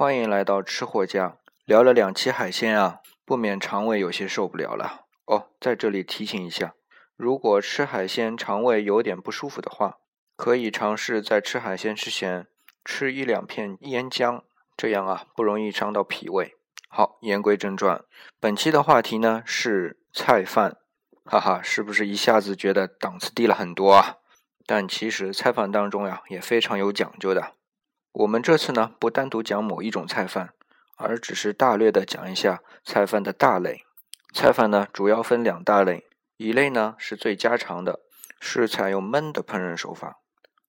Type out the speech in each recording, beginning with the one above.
欢迎来到吃货家。聊了两期海鲜啊，不免肠胃有些受不了了哦。在这里提醒一下，如果吃海鲜肠胃有点不舒服的话，可以尝试在吃海鲜之前吃一两片腌姜，这样啊不容易伤到脾胃。好，言归正传，本期的话题呢是菜饭，哈哈，是不是一下子觉得档次低了很多啊？但其实菜饭当中呀也非常有讲究的。我们这次呢不单独讲某一种菜饭，而只是大略的讲一下菜饭的大类。菜饭呢主要分两大类，一类呢是最家常的，是采用焖的烹饪手法，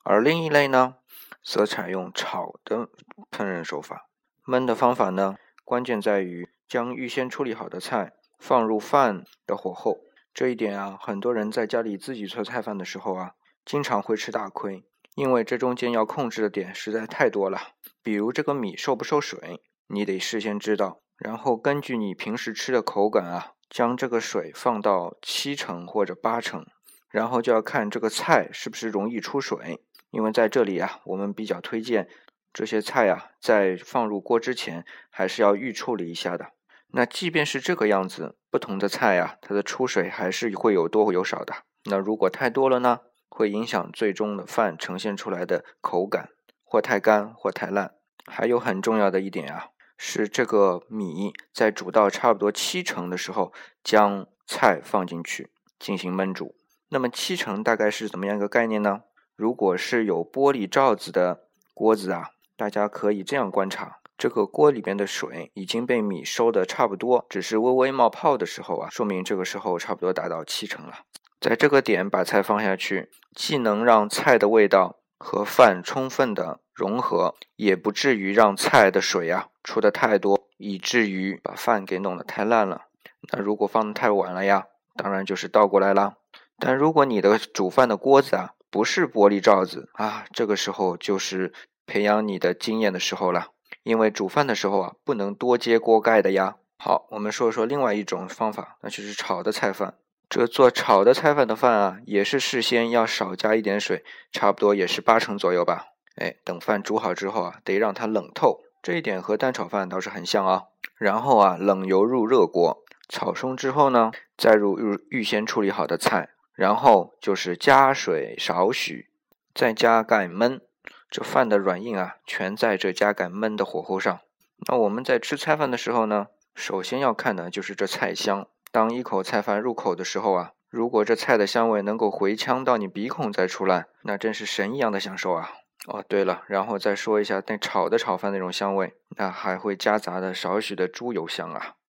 而另一类呢则采用炒的烹饪手法。焖的方法呢，关键在于将预先处理好的菜放入饭的火候。这一点啊，很多人在家里自己做菜饭的时候啊。经常会吃大亏，因为这中间要控制的点实在太多了。比如这个米受不受水，你得事先知道，然后根据你平时吃的口感啊，将这个水放到七成或者八成，然后就要看这个菜是不是容易出水。因为在这里啊，我们比较推荐这些菜啊，在放入锅之前还是要预处理一下的。那即便是这个样子，不同的菜啊，它的出水还是会有多有少的。那如果太多了呢？会影响最终的饭呈现出来的口感，或太干或太烂。还有很重要的一点啊，是这个米在煮到差不多七成的时候，将菜放进去进行焖煮。那么七成大概是怎么样一个概念呢？如果是有玻璃罩子的锅子啊，大家可以这样观察：这个锅里边的水已经被米收的差不多，只是微微冒泡的时候啊，说明这个时候差不多达到七成了。在这个点把菜放下去，既能让菜的味道和饭充分的融合，也不至于让菜的水啊出的太多，以至于把饭给弄得太烂了。那如果放的太晚了呀，当然就是倒过来啦。但如果你的煮饭的锅子啊不是玻璃罩子啊，这个时候就是培养你的经验的时候了。因为煮饭的时候啊不能多揭锅盖的呀。好，我们说说另外一种方法，那就是炒的菜饭。这做炒的菜饭的饭啊，也是事先要少加一点水，差不多也是八成左右吧。哎，等饭煮好之后啊，得让它冷透，这一点和蛋炒饭倒是很像啊。然后啊，冷油入热锅，炒松之后呢，再入预预先处理好的菜，然后就是加水少许，再加盖焖。这饭的软硬啊，全在这加盖焖的火候上。那我们在吃菜饭的时候呢，首先要看的就是这菜香。当一口菜饭入口的时候啊，如果这菜的香味能够回呛到你鼻孔再出来，那真是神一样的享受啊！哦，对了，然后再说一下那炒的炒饭那种香味，那还会夹杂的少许的猪油香啊！